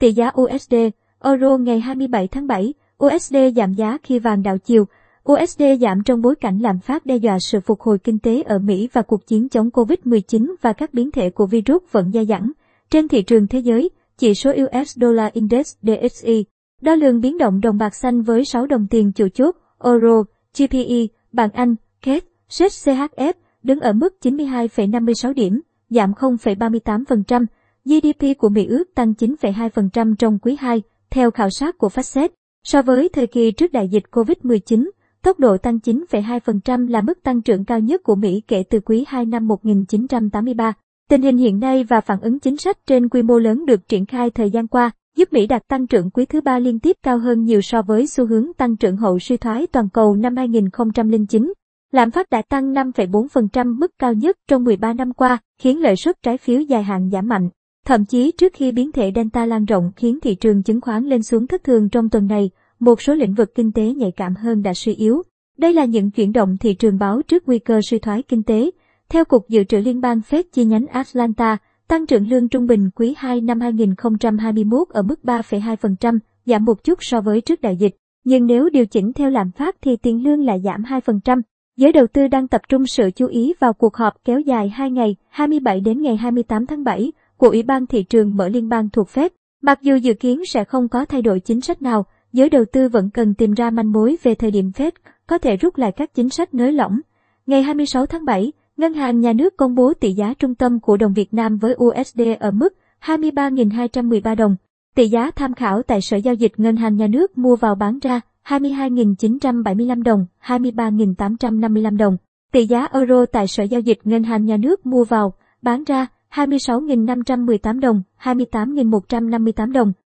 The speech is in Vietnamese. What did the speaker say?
Tỷ giá USD, Euro ngày 27 tháng 7, USD giảm giá khi vàng đảo chiều. USD giảm trong bối cảnh lạm phát đe dọa sự phục hồi kinh tế ở Mỹ và cuộc chiến chống Covid-19 và các biến thể của virus vẫn dai dẳng. Trên thị trường thế giới, chỉ số US Dollar Index DXY đo lường biến động đồng bạc xanh với 6 đồng tiền chủ chốt, Euro, GPE, bảng Anh, KED, SET CHF đứng ở mức 92,56 điểm, giảm 0,38%. GDP của Mỹ ước tăng 9,2% trong quý 2, theo khảo sát của Fed. So với thời kỳ trước đại dịch COVID-19, tốc độ tăng 9,2% là mức tăng trưởng cao nhất của Mỹ kể từ quý 2 năm 1983. Tình hình hiện nay và phản ứng chính sách trên quy mô lớn được triển khai thời gian qua giúp Mỹ đạt tăng trưởng quý thứ ba liên tiếp cao hơn nhiều so với xu hướng tăng trưởng hậu suy thoái toàn cầu năm 2009. Lạm phát đã tăng 5,4% mức cao nhất trong 13 năm qua, khiến lợi suất trái phiếu dài hạn giảm mạnh. Thậm chí trước khi biến thể Delta lan rộng khiến thị trường chứng khoán lên xuống thất thường trong tuần này, một số lĩnh vực kinh tế nhạy cảm hơn đã suy yếu. Đây là những chuyển động thị trường báo trước nguy cơ suy thoái kinh tế. Theo Cục Dự trữ Liên bang Fed chi nhánh Atlanta, tăng trưởng lương trung bình quý 2 năm 2021 ở mức 3,2%, giảm một chút so với trước đại dịch. Nhưng nếu điều chỉnh theo lạm phát thì tiền lương lại giảm 2%. Giới đầu tư đang tập trung sự chú ý vào cuộc họp kéo dài 2 ngày, 27 đến ngày 28 tháng 7 của Ủy ban Thị trường mở liên bang thuộc phép, Mặc dù dự kiến sẽ không có thay đổi chính sách nào, giới đầu tư vẫn cần tìm ra manh mối về thời điểm phép có thể rút lại các chính sách nới lỏng. Ngày 26 tháng 7, Ngân hàng Nhà nước công bố tỷ giá trung tâm của đồng Việt Nam với USD ở mức 23.213 đồng. Tỷ giá tham khảo tại Sở Giao dịch Ngân hàng Nhà nước mua vào bán ra 22.975 đồng, 23.855 đồng. Tỷ giá euro tại Sở Giao dịch Ngân hàng Nhà nước mua vào, bán ra 26.518 đồng, 28.158 đồng.